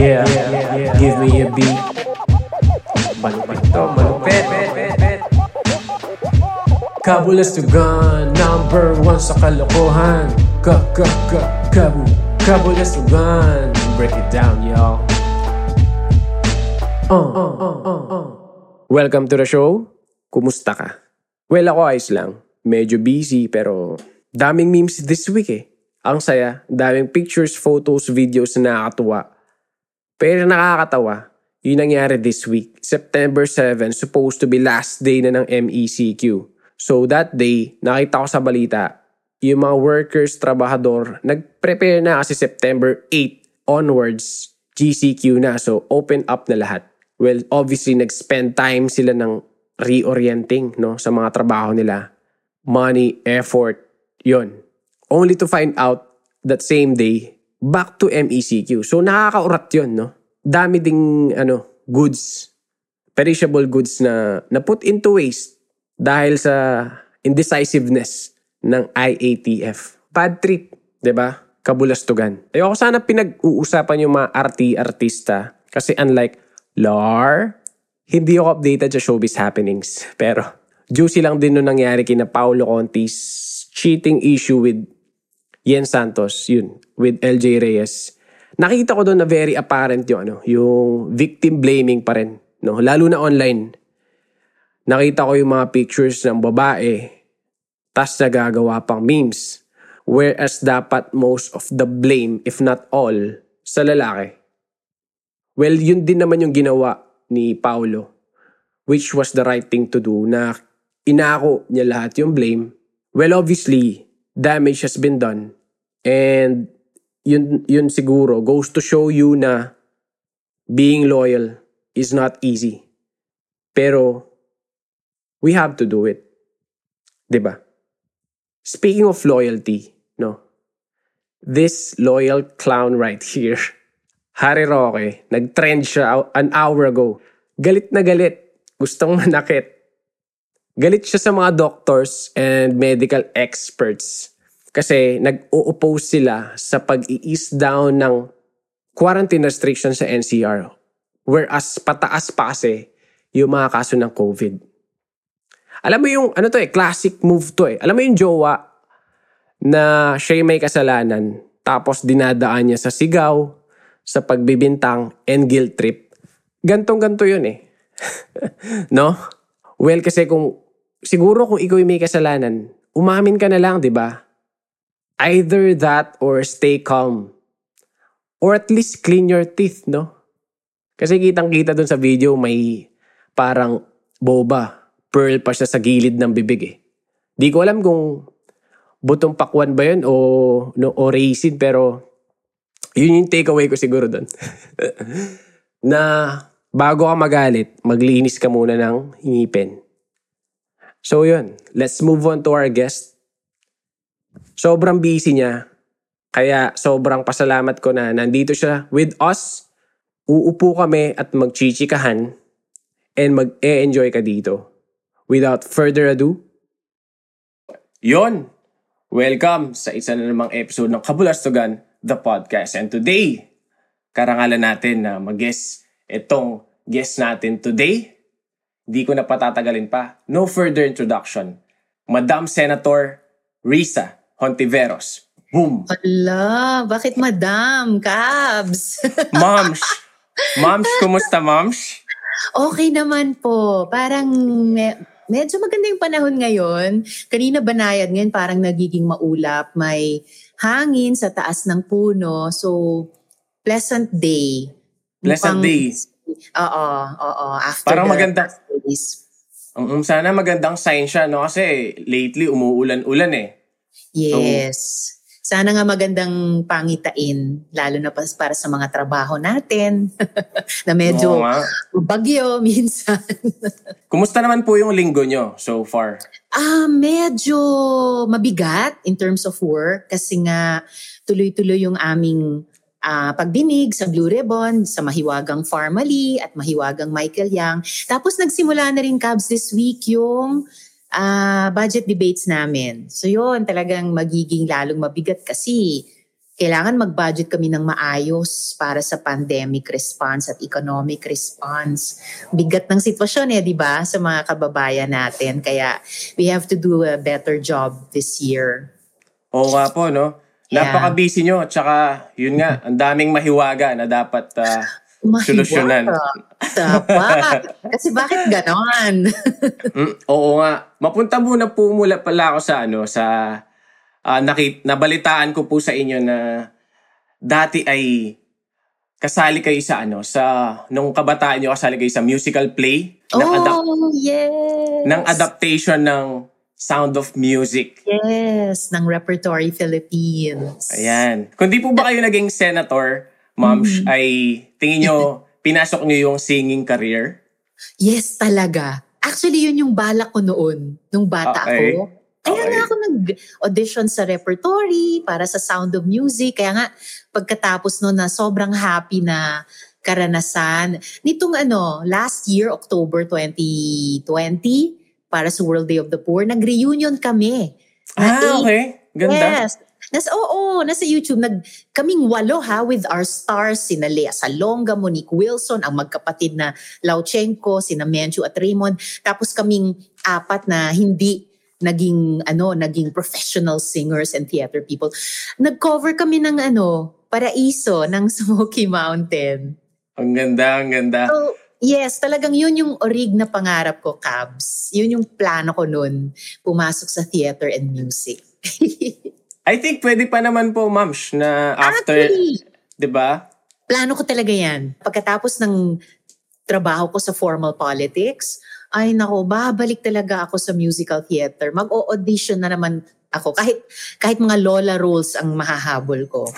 Yeah, give me a beat. Malupit to, malupit. Number one sa kalokohan. Ka, ka, ka, kabu, kabulastugan. Break it down, y'all. Uh, uh, uh, uh, uh. Welcome to the show. Kumusta ka? Well, ako ayos lang. Medyo busy pero daming memes this week eh. Ang saya, daming pictures, photos, videos na nakakatuwa. Pero nakakatawa, yun nangyari this week. September 7, supposed to be last day na ng MECQ. So that day, nakita ko sa balita, yung mga workers, trabahador, nag-prepare na kasi September 8 onwards, GCQ na. So open up na lahat. Well, obviously, nag-spend time sila ng reorienting no, sa mga trabaho nila. Money, effort, yon. Only to find out that same day, back to MECQ. So nakakaurat yun, no? Dami ding ano, goods, perishable goods na na put into waste dahil sa indecisiveness ng IATF. Bad trip, 'di ba? Kabulastugan. Ayoko sana pinag-uusapan yung mga arti-artista kasi unlike Lar, hindi ako updated sa showbiz happenings. Pero juicy lang din nung nangyari kina Paolo Conti's cheating issue with Yen Santos, yun, with LJ Reyes. Nakita ko doon na very apparent yung ano, yung victim blaming pa rin, no? Lalo na online. Nakita ko yung mga pictures ng babae, tas nagagawa pang memes. Whereas dapat most of the blame, if not all, sa lalaki. Well, yun din naman yung ginawa ni Paulo, which was the right thing to do, na inako niya lahat yung blame. Well, obviously, damage has been done. And yun, yun siguro goes to show you na being loyal is not easy. Pero we have to do it. 'Di ba? Speaking of loyalty, no. This loyal clown right here, Harry Roque, nag-trend siya an hour ago. Galit na galit. Gustong manakit. Galit siya sa mga doctors and medical experts kasi nag-o-oppose sila sa pag-i-ease down ng quarantine restrictions sa NCR. Whereas pataas pa kasi yung mga kaso ng COVID. Alam mo yung, ano to eh, classic move to eh. Alam mo yung jowa na siya may kasalanan tapos dinadaan niya sa sigaw, sa pagbibintang, and guilt trip. Gantong-ganto yun eh. no? Well, kasi kung, siguro kung ikaw may kasalanan, umamin ka na lang, di ba? Either that or stay calm. Or at least clean your teeth, no? Kasi kitang-kita dun sa video may parang boba. Pearl pa siya sa gilid ng bibig eh. Di ko alam kung butong pakwan ba yun o, no, o raisin pero yun yung takeaway ko siguro dun. na bago ka magalit, maglinis ka muna ng ngipin. So yun, let's move on to our guest sobrang busy niya. Kaya sobrang pasalamat ko na nandito siya with us. Uupo kami at magchichikahan and mag-e-enjoy ka dito. Without further ado, yon Welcome sa isa na namang episode ng Kabulastugan, the podcast. And today, karangalan natin na mag-guest itong guest natin today. Di ko na patatagalin pa. No further introduction. Madam Senator Risa Hontiveros. Boom! Hala, bakit madam? Cabs! Moms! Moms, kumusta moms? Okay naman po. Parang me- medyo maganda yung panahon ngayon. Kanina banayad, ngayon parang nagiging maulap. May hangin sa taas ng puno. So, pleasant day. Pleasant day. Oo, oo. After Parang the maganda. days. Um, sana magandang sign siya, no? Kasi lately umuulan-ulan eh. Yes. Sana nga magandang pangitain, lalo na pas- para sa mga trabaho natin, na medyo Oo bagyo minsan. Kumusta naman po yung linggo nyo so far? Ah, medyo mabigat in terms of work kasi nga tuloy-tuloy yung aming ah, pagdinig sa Blue Ribbon, sa Mahiwagang Farmally at Mahiwagang Michael Yang. Tapos nagsimula na rin Cubs this week yung ah, budget debates namin. So yun, talagang magiging lalong mabigat kasi kailangan mag-budget kami ng maayos para sa pandemic response at economic response. Bigat ng sitwasyon eh, di ba, sa mga kababayan natin. Kaya we have to do a better job this year. Oo nga po, no? Yeah. Napaka-busy nyo. Tsaka, yun nga, ang daming mahiwaga na dapat uh, solusyonan. Dapat. Kasi bakit ganon? mm, oo nga. Mapunta muna po mula pala ako sa ano, sa uh, nakit nabalitaan ko po sa inyo na dati ay kasali kayo sa ano sa nung kabataan niyo kasali kayo sa musical play ng oh, adap- yes. ng adaptation ng Sound of Music. Yes, ng Repertory Philippines. Ayan. Kung di po ba kayo naging senator, Moms, mm-hmm. ay tingin nyo, pinasok nyo yung singing career? Yes, talaga. Actually, yun yung balak ko noon, nung bata okay. ako. Kaya okay. nga ako nag-audition sa repertory para sa Sound of Music. Kaya nga, pagkatapos no na sobrang happy na karanasan. Nitong ano, last year, October 2020, para sa World Day of the Poor, nag-reunion kami. Ah, okay. Ganda. Yes. Nasa, oo, nasa YouTube, nag, kaming walo ha, with our stars, sina Lea Salonga, Monique Wilson, ang magkapatid na Lauchenko, sina Menchu at Raymond. Tapos kaming apat na hindi naging ano, naging professional singers and theater people. Nag-cover kami ng ano, Paraiso ng Smoky Mountain. Ang ganda, ang ganda. So, yes, talagang yun yung orig na pangarap ko, Cabs. Yun yung plano ko noon, pumasok sa theater and music. I think pwede pa naman po, Mams, na after, di ba? Plano ko talaga yan. Pagkatapos ng trabaho ko sa formal politics, ay nako, babalik talaga ako sa musical theater. Mag-audition na naman ako. Kahit kahit mga lola roles ang mahahabol ko.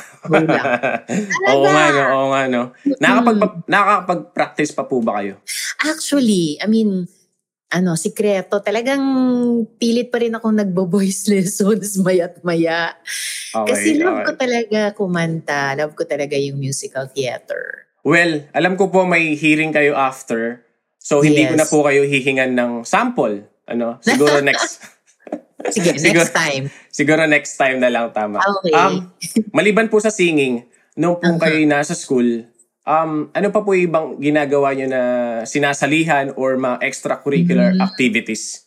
oo nga, no, oo nga, no. Nakakapag, nakakapag-practice pa po ba kayo? Actually, I mean, ano, sikreto. Talagang pilit pa rin ako nagbo-voice lessons mayat maya. Okay, Kasi love okay. ko talaga kumanta. Love ko talaga yung musical theater. Well, alam ko po may hearing kayo after. So hindi yes. ko na po kayo hihingan ng sample. Ano? Siguro next Sige, siguro, next time. Siguro next time na lang tama. Okay. Um, maliban po sa singing, nung po uh-huh. kayo nasa school, um, ano pa po ibang ginagawa nyo na sinasalihan or mga extracurricular mm-hmm. activities?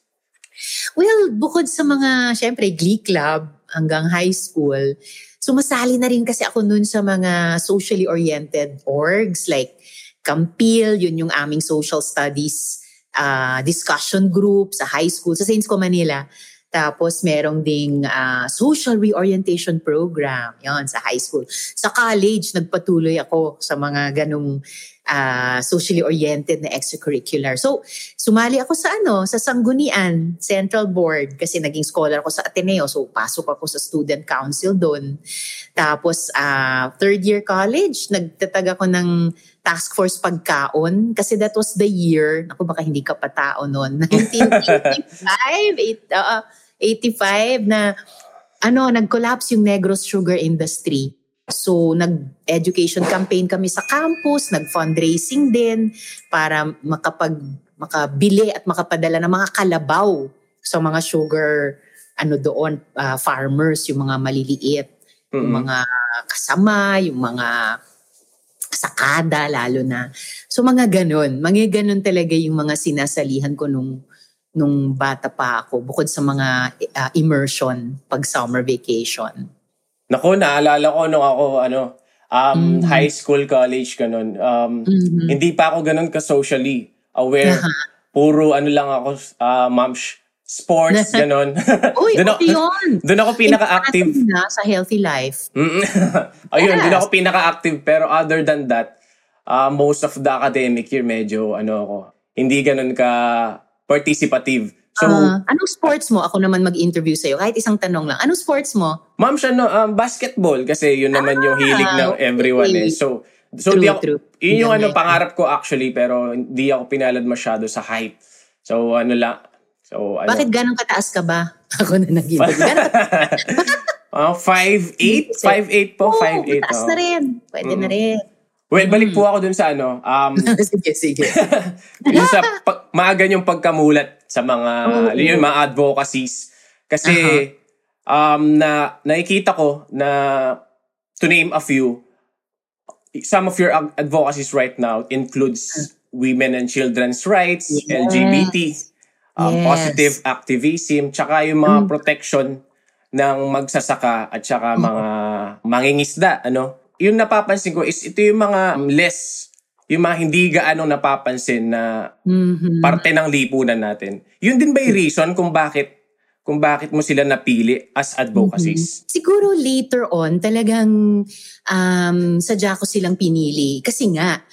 Well, bukod sa mga, syempre, Glee Club hanggang high school, sumasali na rin kasi ako nun sa mga socially oriented orgs like Campil, yun yung aming social studies uh, discussion group sa high school, sa Saints Co Manila. Tapos merong ding uh, social reorientation program, yon sa high school. Sa college, nagpatuloy ako sa mga ganong uh, socially oriented na extracurricular. So, sumali ako sa ano, sa Sanggunian Central Board kasi naging scholar ako sa Ateneo. So, pasok ako sa student council doon. Tapos, uh, third year college, nagtatag ako ng task force pagkaon kasi that was the year, ako baka hindi ka pa tao noon, 1985, uh, 85 na ano, nag-collapse yung Negros sugar industry. So, nag-education campaign kami sa campus, nag-fundraising din para makapag makabili at makapadala ng mga kalabaw sa mga sugar ano doon uh, farmers, yung mga maliliit, mm-hmm. yung mga kasama, yung mga sakada lalo na. So mga ganun, mga ganun talaga yung mga sinasalihan ko nung nung bata pa ako bukod sa mga uh, immersion pag summer vacation. Nako, naalala ko nung ako ano um mm-hmm. high school, college ganun. Um mm-hmm. hindi pa ako ganun ka socially aware. Uh-huh. Puro ano lang ako uh, momsh sports ganun. Uy, doon okay ako, yun. Doon ako pinaka-active na sa healthy life. Ayun, yes. doon ako pinaka-active pero other than that, uh, most of the academic year medyo ano ako, hindi ganun ka participative. So, uh, anong sports mo? Ako naman mag-interview sa'yo. Kahit isang tanong lang. Anong sports mo? Ma'am, siya no, um, basketball. Kasi yun naman ah, yung hilig ng everyone okay. eh. So, so true, di ako, true. yun yung ano, pangarap ko actually, pero hindi ako pinalad masyado sa height. So, ano lang. So, ano, Bakit ganun kataas ka ba? Ako na naging. uh, 5'8"? 5'8 po, 5'8". Mataas oh. na rin. Pwede mm. na rin. Well, balik po mm. ako dun sa ano. Um, sige, sige. yung sa pag, maaga yung pagkamulat sa mga, oh, yun, mga advocacies. Kasi, uh-huh. um, na, nakikita ko na to name a few, some of your ad- advocacies right now includes women and children's rights, Yes. LGBT, um, Yes. positive activism, tsaka yung mga Mm. protection ng magsasaka at tsaka mga mangingisda, ano? Yung napapansin ko is ito yung mga less, yung mga hindi gaano napapansin na Mhm. parte ng lipunan natin. Yun din ba yung reason kung bakit kung bakit mo sila napili as advocacies? Siguro later on, talagang um, sadya ko silang pinili. Kasi nga,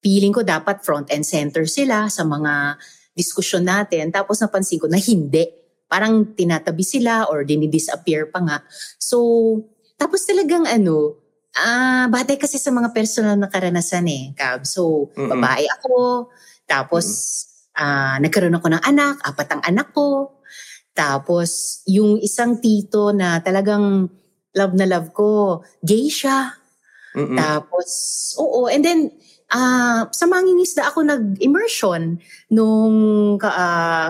feeling ko dapat front and center sila sa mga diskusyon natin. Tapos napansin ko na hindi. Parang tinatabi sila or dinidisappear pa nga. So, tapos talagang ano, ah batay kasi sa mga personal na karanasan eh, Cab. So, Mm-mm. babae ako. Tapos, ah nagkaroon ako ng anak. Apat ang anak ko. Tapos, yung isang tito na talagang love na love ko, gay siya. Mm-mm. Tapos, oo. And then, ah sa mangingisda ako nag-immersion nung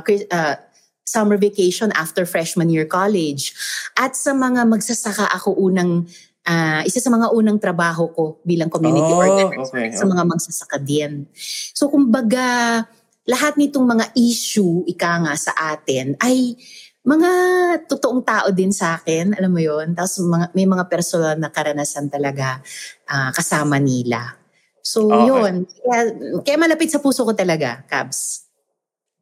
kri- ah, summer vacation after freshman year college. At sa mga magsasaka ako unang, ah, isa sa mga unang trabaho ko bilang community Oh, organizer okay. sa mga magsasaka din. So, kumbaga, lahat nitong mga issue, ika nga sa atin, ay mga totoong tao din sa akin, alam mo yon Tapos mga, may mga personal na karanasan talaga ah, kasama nila. So, Okay. yun. Kaya, kaya malapit sa puso ko talaga, Cabs.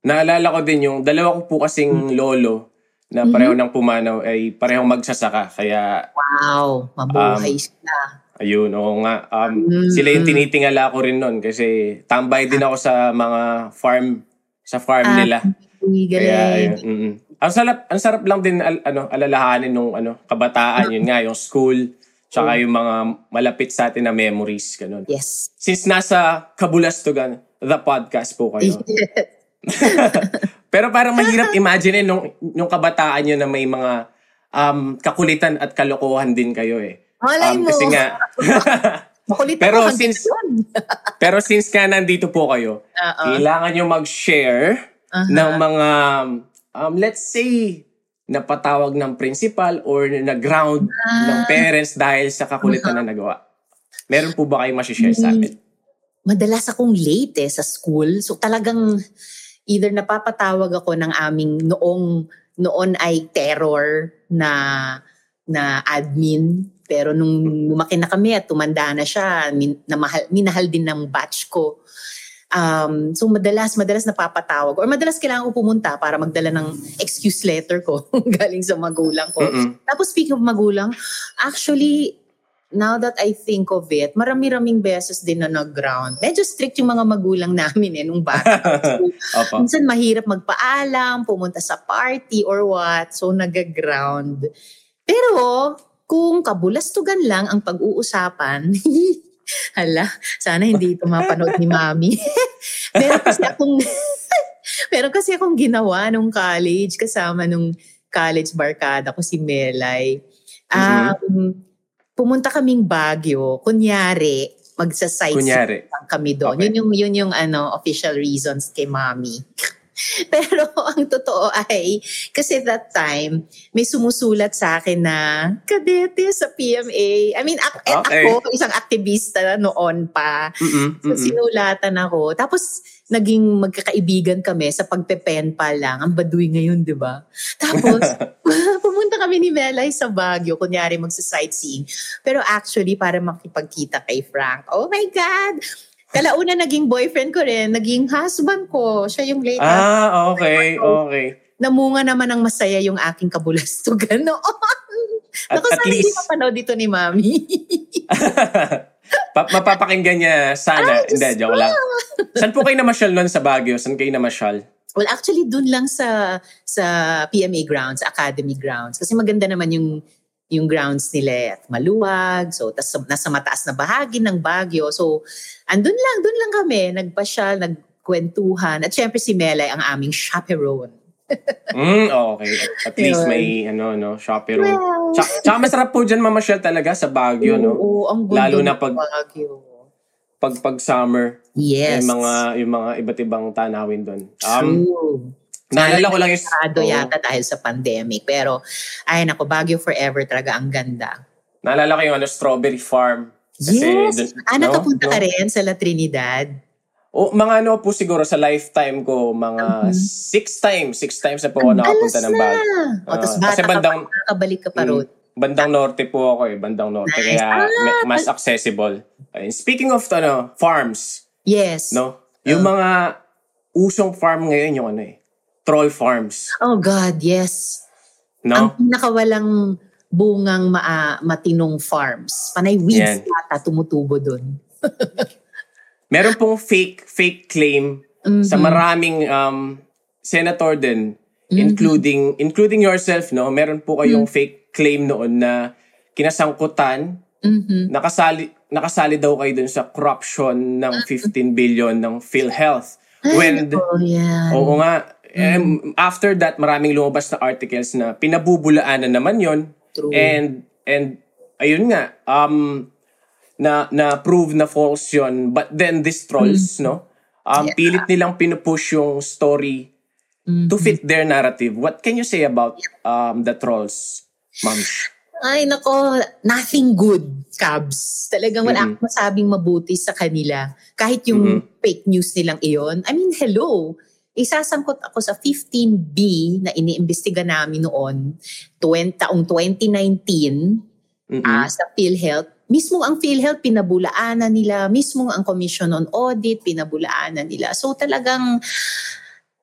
Naalala ko din yung dalawa ko po kasing lolo na pareho ng pumanaw ay parehong magsasaka. Kaya Wow, mabuhay sila. ayun, oo nga. Um, Mm. Sila yung tinitingala ko rin nun kasi tambay din ako sa mga farm sa farm Ah, nila. Kaya ayun. Ang sarap, ang sarap lang din al, ano, alalahanin nung ano, kabataan yun nga, yung school, tsaka yung mga malapit sa atin na memories ganun. Yes. Since nasa Kabulastugan, the podcast po kayo. Pero parang mahirap imagine nung, nung kabataan nyo na may mga um, kakulitan at kalokohan din kayo eh. Malay Um, mo. kasi nga, Makulit Pero since- pero since nga nandito po kayo, Oo. kailangan nyo mag-share Aha. ng mga, um, let's say, napatawag ng principal or na-ground ng Ah. parents dahil sa kakulitan na nagawa. Meron po ba kayong masishare sa amin? madalas akong late eh sa school. So talagang either napapatawag ako ng aming noong noon ay terror na na admin pero nung lumaki na kami at tumanda na siya, min, namahal, minahal din ng batch ko. Um, so madalas, madalas napapatawag or madalas kailangan ko pumunta para magdala ng excuse letter ko galing sa magulang ko. Mm-mm. Tapos speaking of magulang, actually, now that I think of it, marami-raming beses din na nag-ground. Medyo strict yung mga magulang namin eh, nung bata. So, minsan mahirap magpaalam, pumunta sa party or what. So, nag-ground. Pero, kung kabulastugan lang ang pag-uusapan, hala, sana hindi ito mapanood ni mami. meron kasi akong, meron kasi akong ginawa nung college kasama nung college barkada ko si Melay. Um, Pumunta kaming Baguio. Kunyari, magsa-sightseeing kami doon. Okay. Yun yung yun yung ano official reasons kay Mami. Pero ang totoo ay kasi that time may sumusulat sa akin na kadete sa PMA. I mean ak- at Okay. ako isang aktivista noon pa. Mm-mm. So Mm-mm. sinulatan ako. Tapos naging magkakaibigan kami sa pagpepen pa lang. Ang baduy ngayon, di ba? Tapos pumunta kami ni Melay sa Baguio, kunyari magsa-sightseeing. Pero actually, para makipagkita kay Frank. Oh my God! Kalauna naging boyfriend ko rin, naging husband ko. Siya yung late Ah, okay, okay. namunga naman ng masaya yung aking kabulastugan noon. At, Naku, at sana hindi least, mapanood dito ni Mami. pa- mapapakinggan niya sana. Ay, Hindi, joke lang. Saan po kayo namasyal nun sa Baguio? Saan kayo namasyal? well, actually, dun lang sa sa PMA grounds, Academy grounds. Kasi maganda naman yung yung grounds nila at maluwag. So, tas, nasa mataas na bahagi ng Baguio. So, andun lang, dun lang kami. Nagpasyal, nagkwentuhan. At syempre si Melay ang aming chaperone. Mm, okay. At, least Yun. may, ano, no, chaperone. Well, Tsaka, tsaka masarap po dyan mamasyal talaga sa Baguio, no? Oo, ang Lalo na pag- Baguio. Pag, pag summer, Yes. yung mga, yung mga iba't ibang tanawin doon. Um, True. Naalala ko lang yung... Sarado yata dahil sa pandemic. Pero, ay nako, Baguio forever talaga ang ganda. Naalala ko yung ano, strawberry farm. Kasi yes. dun- ah, no? nakapunta ka No? rin sa La Trinidad. O, mga ano po siguro sa lifetime ko, mga Mhm. six times. Six times na po ako nakapunta alas ng na. Baguio. O, tapos bata kasi ka bandang- pa, nakakabalik ka pa Mm. road. Bandang norte po ako eh, bandang norte. Nice. Kaya Ah, mas accessible. And speaking of ano, farms, Yes. no? Yung Ah. mga usong farm ngayon yung ano eh, troll farms, Oh God, yes. Ang no? pinakawalang bungang maa- matinong farms. Panay weeds Yan. yata tumutubo doon. Meron pong fake fake claim sa maraming um, senator din, including including yourself, no? Meron po kayong fake claim noon na kinasangkutan, Mhm. nakasali nakasali daw kayo dun sa corruption ng 15 billion ng PhilHealth. When Oh, yeah. Oo nga. Em, after that, maraming lumabas na articles na pinabubulaan na naman yon True. And, and, ayun nga, um, na, na prove na false yon But then, these trolls, no? Um, Yeah. Pilit nilang pinupush yung story to fit their narrative. What can you say about um, the trolls, Ma'am? Ay, nako, nothing good, Cabs. Talagang wala Mhm. akong masabing mabuti sa kanila. Kahit yung fake news nilang iyon. I mean, hello. Isasangkot ako sa 15B na iniimbestiga namin noon, 20, taong 2019, Mm-mm. ah, sa PhilHealth. Mismo ang PhilHealth, pinabulaanan nila. Mismo ang Commission on Audit, pinabulaanan nila. So talagang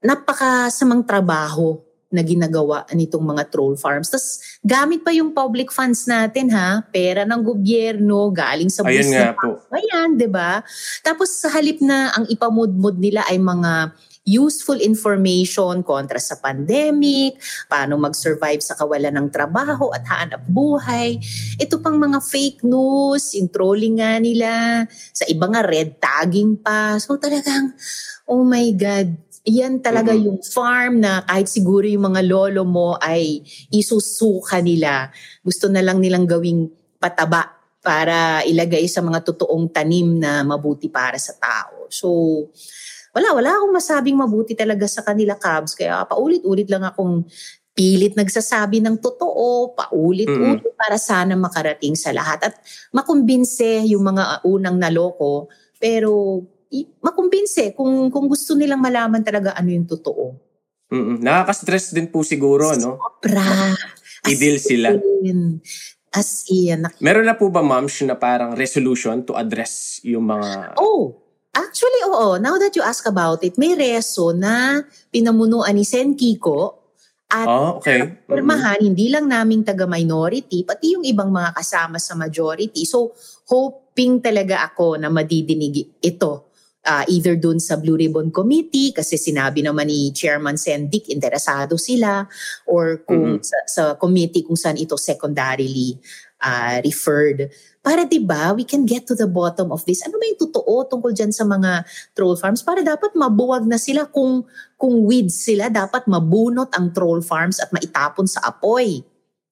napakasamang trabaho na ginagawa nitong mga troll farms. Tapos gamit pa yung public funds natin ha, pera ng gobyerno, galing sa Ayun buwis nga ng po. Ayan, 'di ba? Tapos sa halip na ang ipamudmud nila ay mga useful information kontra sa pandemic, paano mag-survive sa kawalan ng trabaho at hanap buhay. Ito pang mga fake news, yung trolling nga nila, sa iba nga red tagging pa. So talagang, oh my God, yan talaga Mhm. yung farm na kahit siguro yung mga lolo mo ay isusuka nila. Gusto na lang nilang gawing pataba para ilagay sa mga totoong tanim na mabuti para sa tao. So, wala, wala akong masabing mabuti talaga sa kanila, Cubs. Kaya paulit-ulit lang akong pilit nagsasabi ng totoo, paulit-ulit para sana makarating sa lahat. At makumbinse yung mga unang naloko, pero makumbinse kung, kung gusto nilang malaman talaga ano yung totoo. Mm-mm. Nakaka-stress din po siguro, no? Pra. I-deal sila. in. As in. Meron na po ba, ma'am, na parang resolution to address yung mga... Oh, actually, oo. Now that you ask about it, may reso na pinamunuan ni Sen Kiko at Oh, okay. Pirmahan, hindi lang naming taga-minority, pati yung ibang mga kasama sa majority. So, hoping talaga ako na madidinig ito. Ah, either dun sa Blue Ribbon Committee, kasi sinabi naman ni Chairman Sendik, interesado sila, or kung sa, sa committee kung saan ito secondarily ah, referred. Para 'di ba, we can get to the bottom of this. Ano ba yung totoo tungkol diyan sa mga troll farms? Para dapat mabuwag na sila kung kung weeds sila, dapat mabunot ang troll farms at maitapon sa apoy.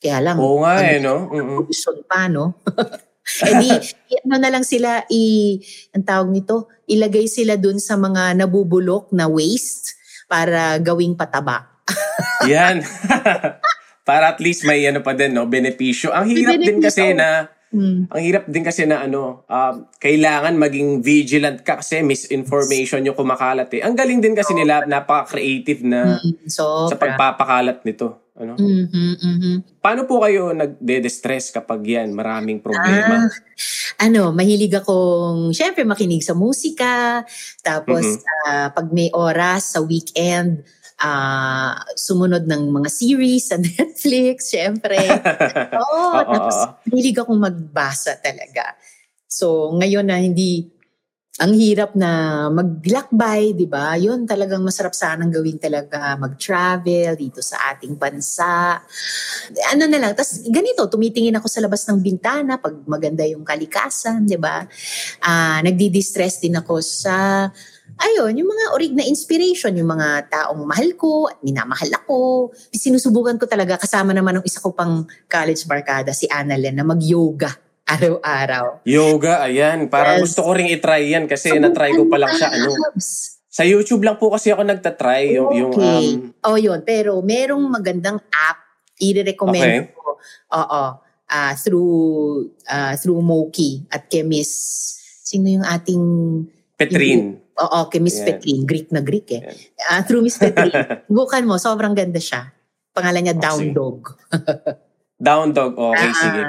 Kaya lang, Oo nga ano, eh, no? Pollution pa, no? eh di, i- ano na lang sila, i, ang tawag nito, ilagay sila dun sa mga nabubulok na waste para gawing pataba. Yan. Para at least may ano pa din, no? Benepisyo. Ang hirap din kasi na, Hmm. ang hirap din kasi na ano, um, kailangan maging vigilant ka kasi misinformation yung kumakalat eh. Ang galing din kasi nila, napaka-creative na Mm, so, sa pagpapakalat nito. Ano? Mhm, mhm. Paano po kayo nagde-distress kapag yan, maraming problema? Ah, ano, mahilig akong, syempre, makinig sa musika. Tapos, Mhm. ah, pag may oras sa weekend, ah, sumunod ng mga series sa Netflix, syempre. Oo, Oo, tapos oo. mahilig akong magbasa talaga. So, ngayon na hindi, ang hirap na maglakbay, di ba? Yun talagang masarap sanang gawin talaga, mag-travel dito sa ating bansa. Ano na lang, tas ganito, tumitingin ako sa labas ng bintana pag maganda yung kalikasan, di ba? Ah, nagdi-distress din ako sa ayun, yung mga orig na inspiration, yung mga taong mahal ko at minamahal ako. Sinusubukan ko talaga kasama naman ng isa ko pang college barkada, si Annalen, na mag-yoga araw-araw. Yoga, ayan. Parang Yes. gusto ko ring itry yan kasi na-try ko pa lang siya. Ano. Sa YouTube lang po kasi ako nagtatry. Yung, yung um, Okay. oh, yun. Pero merong magandang app, i-recommend Okay. ko. Oo. ah, through uh, through Moki at Miss sino yung ating Petrin. Oo, kay Miss Yan. Petrin. Greek na Greek eh. Yan. Ah, through Miss Petrin. Subukan mo, sobrang ganda siya. Pangalan niya Oh, Down sige. Dog. Down dog. Okay, Ah, sige.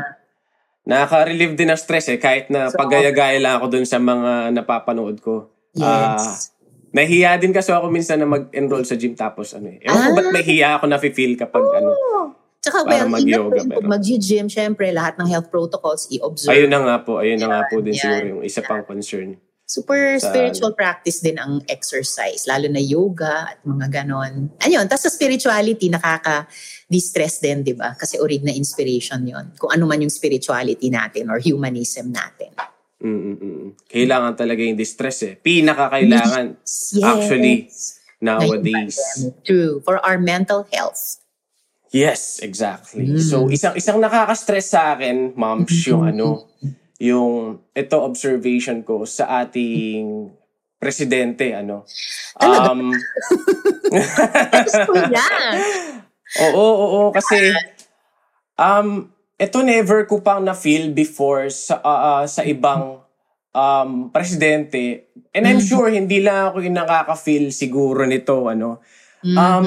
Nakaka-relieve din ng stress eh. Kahit na So, pagaya-gaya lang ako dun sa mga napapanood ko. Ah, Yes. nahiya din kasi ako minsan na mag-enroll sa gym tapos ano eh. Ewan ko Ah. ba't nahiya ako na feel kapag ano. Tsaka para well, mag-yoga, mag pero- mag-gym, syempre, lahat ng health protocols i-observe. Ayun na nga po. Ayun na nga po din Yan, siguro yung isa pang concern. Super Sa- spiritual practice din ang exercise, lalo na yoga at mga ganon. Ayun, tapos sa spirituality, nakaka-distress din, di ba? Kasi orig na inspiration yon Kung ano man yung spirituality natin or humanism natin. Mm-mm-mm. Kailangan talaga yung distress eh. Pinaka-kailangan Yes. Actually, nowadays. True. For our mental health. Yes, exactly. Mm. So isang isang nakaka-stress sa akin, moms, yung ano, yung ito observation ko sa ating presidente ano. Um Gusto yan. Oo, oo, kasi um ito never ko pang na-feel before sa ah, sa ibang um presidente. And I'm Mhm. sure hindi lang ako yung nakaka-feel siguro nito ano. Mhm. Um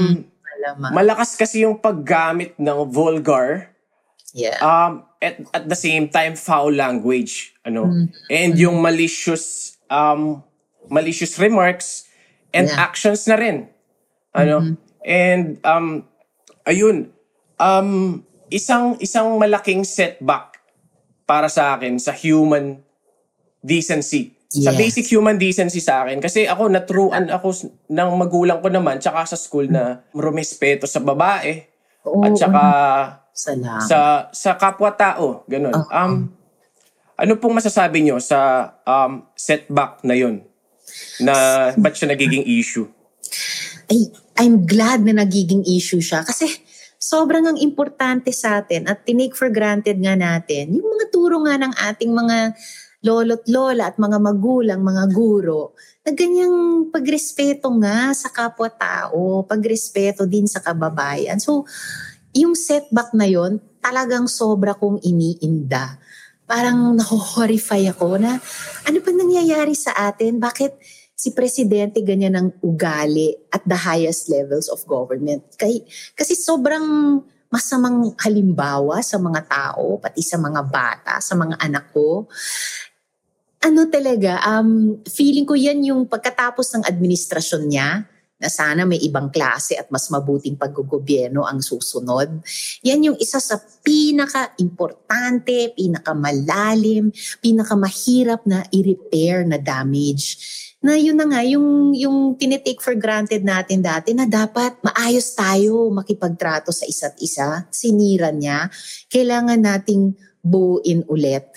malakas kasi yung paggamit ng vulgar yeah. um at, at the same time foul language ano Mhm. and yung malicious um malicious remarks and Yeah. actions na rin ano and um ayun um isang isang malaking setback para sa akin sa human decency sa Yes. basic human decency sa akin kasi ako natruan ako ng magulang ko naman tsaka sa school na rumispeto sa babae Oo, at saka Salamat. sa sa kapwa-tao, ganun. Oo. Um ano pong masasabi nyo sa um setback na 'yon? Na ba't siya nagiging issue? ay, I'm glad na nagiging issue siya kasi sobrang ang importante sa atin at tinake for granted nga natin yung mga turo nga ng ating mga lolo't lola at mga magulang, mga guro na ganyang pagrespeto nga sa kapwa-tao, pagrespeto din sa kababayan. So, yung setback na yon talagang sobra kong iniinda. Parang naho-horrify ako na ano pa nangyayari sa atin? Bakit si presidente ganyan ang ugali at the highest levels of government. Kay, kasi sobrang masamang halimbawa sa mga tao, pati sa mga bata, sa mga anak ko. Ano talaga, um, feeling ko yan yung pagkatapos ng administrasyon niya, na sana may ibang klase at mas mabuting paggogobyerno ang susunod. Yan yung isa sa pinaka-importante, pinaka-malalim, pinaka-mahirap na i-repair na damage na yun na nga, yung, yung tinitake for granted natin dati na dapat maayos tayo makipagtrato sa isa't isa. Sinira niya. Kailangan nating buuin ulit.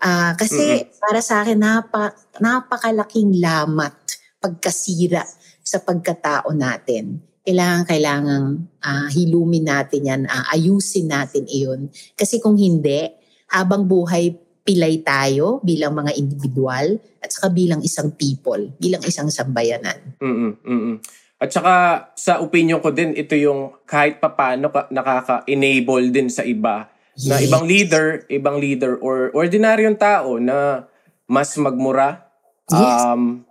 Ah, kasi para sa akin, napa, napakalaking lamat pagkasira sa pagkatao natin. Kailangan, kailangan ah, hilumin natin yan, ah, ayusin natin iyon. Kasi kung hindi, habang buhay pilay tayo bilang mga individual at saka bilang isang people, bilang isang sambayanan. Mm. Mm. At saka sa opinion ko din ito yung kahit papaano ka, nakaka-enable din sa iba na Yes. ibang leader, ibang leader or ordinaryong tao na mas magmura Yes. um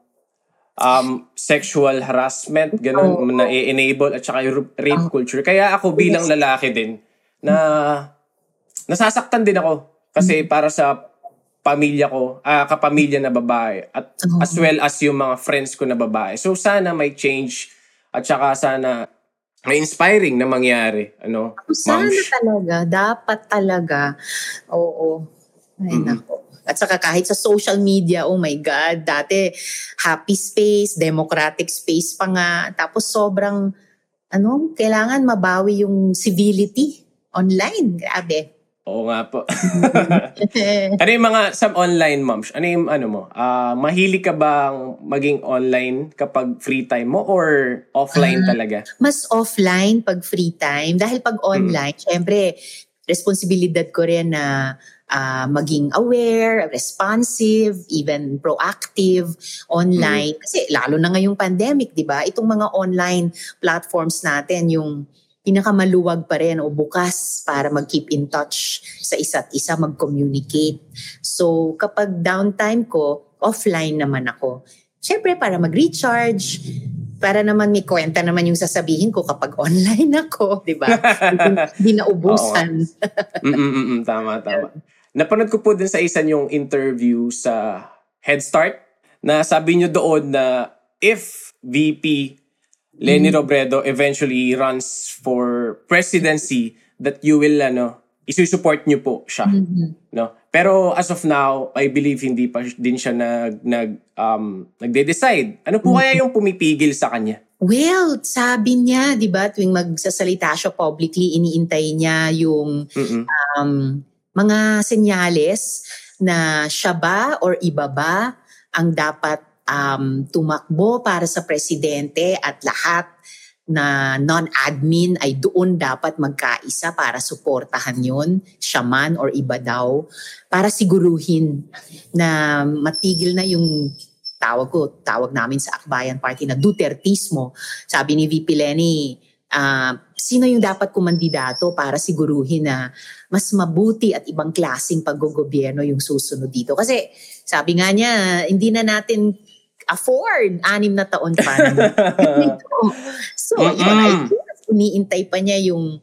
um sexual harassment ganun Oo. na enable at saka yung rape culture kaya ako bilang lalaki din na nasasaktan din ako kasi para sa pamilya ko ah kapamilya na babae at Oo. as well as yung mga friends ko na babae so sana may change at saka sana may inspiring na mangyari ano Sana Ma'am, talaga, dapat talaga. Oo. Ay, Mm. nako. At saka kahit sa social media, oh my God, dati happy space, democratic space pa nga. Tapos sobrang, ano, kailangan mabawi yung civility online. Grabe. Oo nga po Ano yung mga sa online moms? Ano yung ano mo? Ah, mahilig ka bang maging online kapag free time mo or offline Ah. talaga? mas offline pag free time. Dahil pag online, syempre, responsibilidad ko rin na ah, maging aware, responsive, even proactive online. Kasi lalo na ngayong pandemic, di ba? Itong mga online platforms natin, yung pinakamaluwag pa rin o bukas para mag-keep in touch sa isa't isa, mag-communicate. So kapag downtime ko, offline naman ako. Siyempre para mag-recharge, para naman may kwenta naman yung sasabihin ko kapag online ako, di ba? Hindi naubusan. Mm-mm-mm, tama, tama. Napanood ko po din sa isa yung interview sa Head Start na sabi nyo doon na if VP Lenny Mm-hmm. Robredo eventually runs for presidency that you will ano isusupport nyo po siya Mm-hmm. no? Pero as of now I believe hindi pa din siya nag nag um nagde-decide. Ano po kaya yung pumipigil sa kanya? Well, sabi niya, di ba, tuwing magsasalita siya publicly, iniintay niya yung um, mga senyales na siya ba or iba ba ang dapat um, tumakbo para sa presidente at lahat na non-admin ay doon dapat magkaisa para suportahan yon siya man or iba daw para siguruhin na matigil na yung tawag ko, tawag namin sa Akbayan Party na Dutertismo. Sabi ni VP Lenny, ah, sino yung dapat kumandidato para siguruhin na mas mabuti at ibang klaseng paggogobyerno yung susunod dito. Kasi sabi nga niya, hindi na natin afford anim na taon pa. so, yun, I guess, iniintay pa niya yung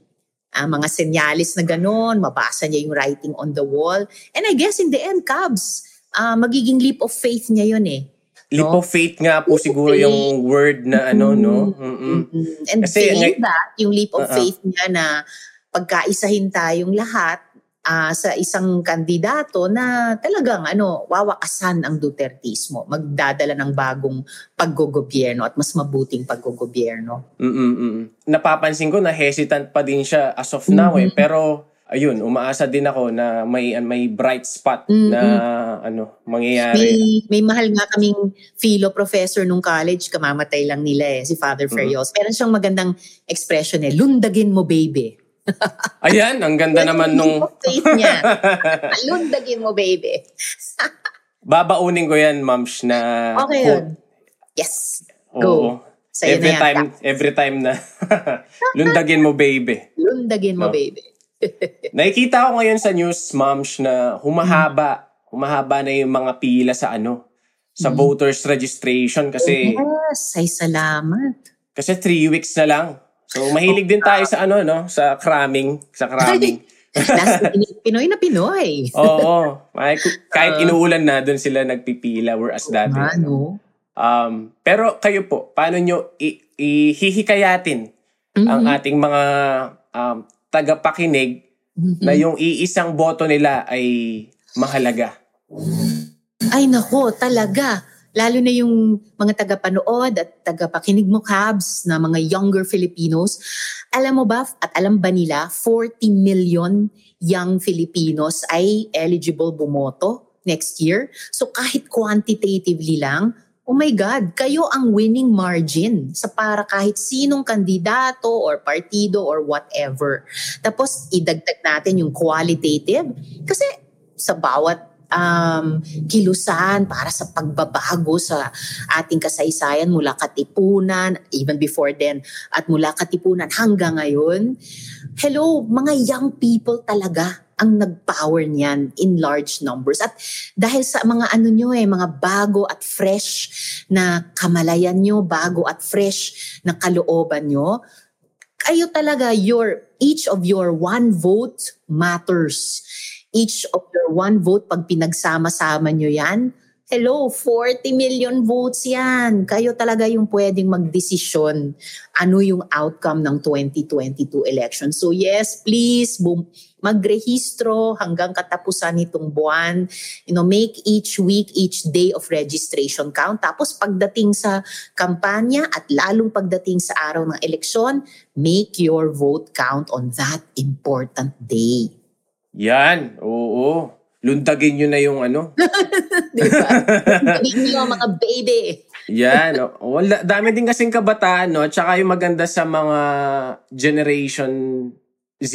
ah, mga senyalis na gano'n, mabasa niya yung writing on the wall. And I guess in the end, Cubs, ah, magiging leap of faith niya yun eh. leap No? of faith nga po Leap siguro faith. yung word na ano no Mm-mm. Mm, And Kasi saying that, yung leap of Oo. faith niya na pagkaisahin tayong lahat ah, sa isang kandidato na talagang ano, wawakasan ang Dutertismo, magdadala ng bagong paggogobyerno at mas mabuting paggogobyerno. Mm-mm-mm. Napapansin ko na hesitant pa din siya as of now eh. Mhm. Pero ayun, umaasa din ako na may may bright spot Mhm. na ano mangyayari. May, may mahal nga kaming philo professor nung college, kamamatay lang nila eh, si Father Mhm. Ferios. Meron siyang magandang expression eh, lundagin mo baby. Ayan, ang ganda naman nung faith niya. lundagin mo baby. babaunin ko yan, Mams, na Okay yun. Yes. Oo. Go. Sa'yo every na yan, time, every time na lundagin mo, baby. Lundagin mo, No. baby. Nakikita ko ngayon sa news, Mams, na humahaba, humahaba na yung mga pila sa ano, sa Mhm. voters registration kasi Yes, ay salamat. kasi three weeks na lang. So mahilig din tayo sa ano no, sa cramming, sa cramming. Pinoy- na Pinoy. Oo, ku- kahit inuulan na doon sila nagpipila whereas dati. ano. Ano? Um, pero kayo po, paano nyo i- ihihikayatin ang Mhm. ating mga um, tagapakinig Mhm. na yung iisang boto nila ay mahalaga? Ay nako, talaga. Lalo na yung mga tagapanood at tagapakinig mo, Cabs, na mga younger Filipinos. Alam mo ba, at alam ba nila, 40 million young Filipinos ay eligible bumoto next year. So kahit quantitatively lang, oh my God, kayo ang winning margin sa para kahit sinong kandidato or partido or whatever. Tapos idagdag natin yung qualitative kasi sa bawat um, kilusan para sa pagbabago sa ating kasaysayan mula katipunan, even before then, at mula katipunan hanggang ngayon. Hello, mga young people talaga ang nag-power niyan in large numbers. At dahil sa mga ano nyo eh, mga bago at fresh na kamalayan nyo, bago at fresh na kalooban nyo, kayo talaga, your, each of your one vote matters each of your one vote, pag pinagsama-sama nyo yan, hello, 40 million votes yan. Kayo talaga yung pwedeng magdesisyon ano yung outcome ng 2022 election. So yes, please, bum- magrehistro hanggang katapusan nitong buwan. You know, make each week, each day of registration count. Tapos pagdating sa kampanya at lalong pagdating sa araw ng eleksyon, make your vote count on that important day. Yan, oo. Lundagin nyo na yung ano. Di ba? Sabihin niyo, mga baby. Yan. oh. Wala, dami din kasing kabataan, no? Tsaka yung maganda sa mga Generation Z.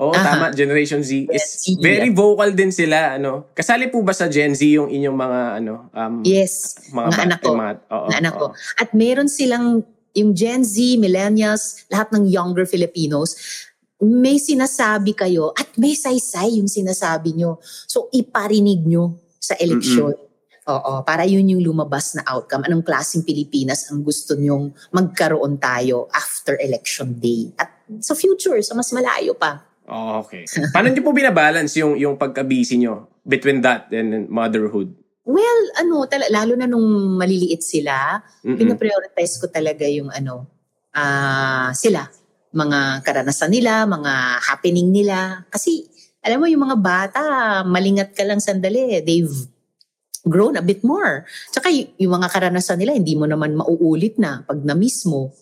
Oo, Aha. tama. Generation Z. Is Z, very vocal din sila, ano? Kasali po ba sa Gen Z yung inyong mga, ano, um, Yes, mga anak ko. mga, oo, na anak ko. At meron silang yung Gen Z, millennials, lahat ng younger Filipinos, may sinasabi kayo at may saysay yung sinasabi nyo. So, iparinig nyo sa eleksyon. Oo, para yun yung lumabas na outcome. Anong klaseng Pilipinas ang gusto nyong magkaroon tayo after election day? At sa future, sa mas malayo pa. Oh, okay. Paano niyo po binabalance yung, yung pagka-busy nyo between that and motherhood? Well, ano, tala, lalo na nung maliliit sila, Mm-mm. pinaprioritize ko talaga yung ano, ah sila. Mga karanasan nila, mga happening nila. Kasi, alam mo, yung mga bata, malingat ka lang sandali. They've grown a bit more. Tsaka yung mga karanasan nila, hindi mo naman mauulit na pag na-miss mo.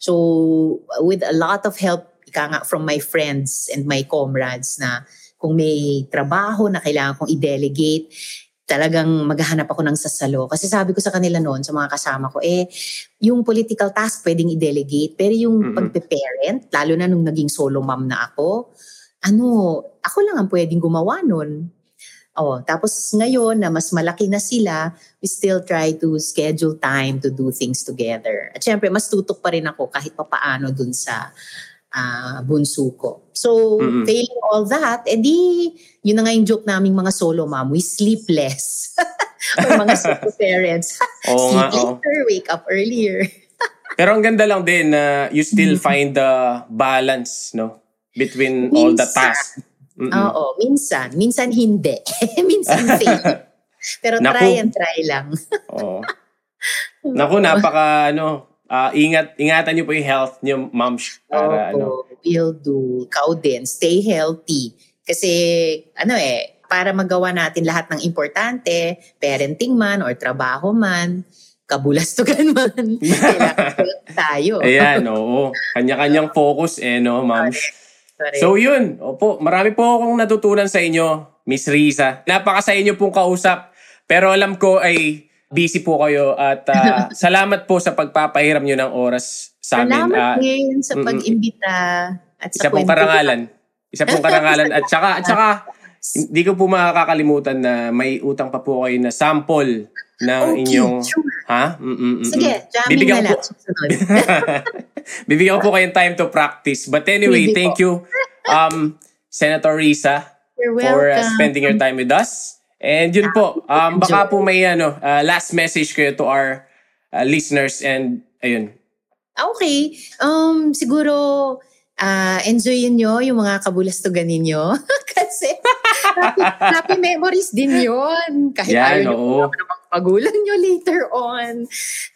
So, with a lot of help, ika nga from my friends and my comrades na kung may trabaho na kailangan kong i-delegate, talagang maghahanap ako ng sasalo. Kasi sabi ko sa kanila noon, sa mga kasama ko, eh, yung political task pwedeng i-delegate, pero yung Mhm. pagpe-parent, lalo na nung naging solo mom na ako, ano, ako lang ang pwedeng gumawa nun. Oh, tapos ngayon na mas malaki na sila, we still try to schedule time to do things together. At syempre, mas tutok pa rin ako kahit papaano dun sa ah, bunso ko. So, Mm-mm. failing all that, edi, yun na nga yung joke naming mga solo mom, we sleep less. Or mga solo parents. Oo nga, sleep oo. later, wake up earlier. Pero ang ganda lang din na you still Mm-hmm. find the balance, no? Between all the Minsan. tasks. Mm-mm. Oo, minsan. Minsan hindi. minsan fail. Pero Naku. try and try lang. Oo. Naku, napaka, ano, ah, ingat, ingatan niyo po yung health niyo, ma'am. Para, ano, Oo, will do. Ikaw din, stay healthy. Kasi, ano eh, para magawa natin lahat ng importante, parenting man or trabaho man, kabulastugan man, kailangan tayo. ayan, oo. Kanya-kanyang focus, eh, no, ma'am. So yun, opo, marami po akong natutunan sa inyo, Miss Riza. Napakasaya niyo pong kausap, pero alam ko ay busy po kayo at ah, salamat po sa pagpapahiram niyo ng oras sa amin. Salamat Ah, din sa pag-imbita at sa isa pong karangalan. Isa pong karangalan at saka at saka hindi ko po makakalimutan na may utang pa po kayo na sample ng Okay, inyong sure. ha? Mm, mm, mm, mm. Sige, jamming Bibigyan na lang. Susunod. Bibigyan ko po kayong time to practice. But anyway, Sige thank po. you um Senator Risa for uh, spending your time with us. And yun po, um, baka po may ano, uh, last message kayo to our uh, listeners and ayun. Ah, Okay. Um, siguro, ah enjoyin nyo yung mga kabulastugan ninyo. Kasi, happy, happy memories din yon Kahit Yan, ayaw nyo ng mga magulang nyo later on.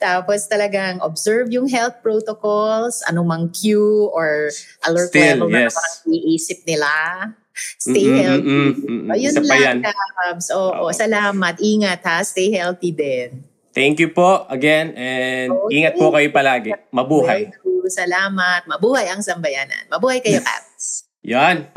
Tapos talagang observe yung health protocols, anumang cue or alert Still, level na yes. parang iisip nila. Stay Mm, mm, healthy. mm, mm, mm. Ayun Isa pa yan. lang, Kabs. Oo, Oo. salamat. Ingat ha. Stay healthy din. Thank you po again and Okay. ingat po kayo palagi. Mabuhay. Salamat. Mabuhay ang sambayanan. Mabuhay kayo, Kabs. Yan.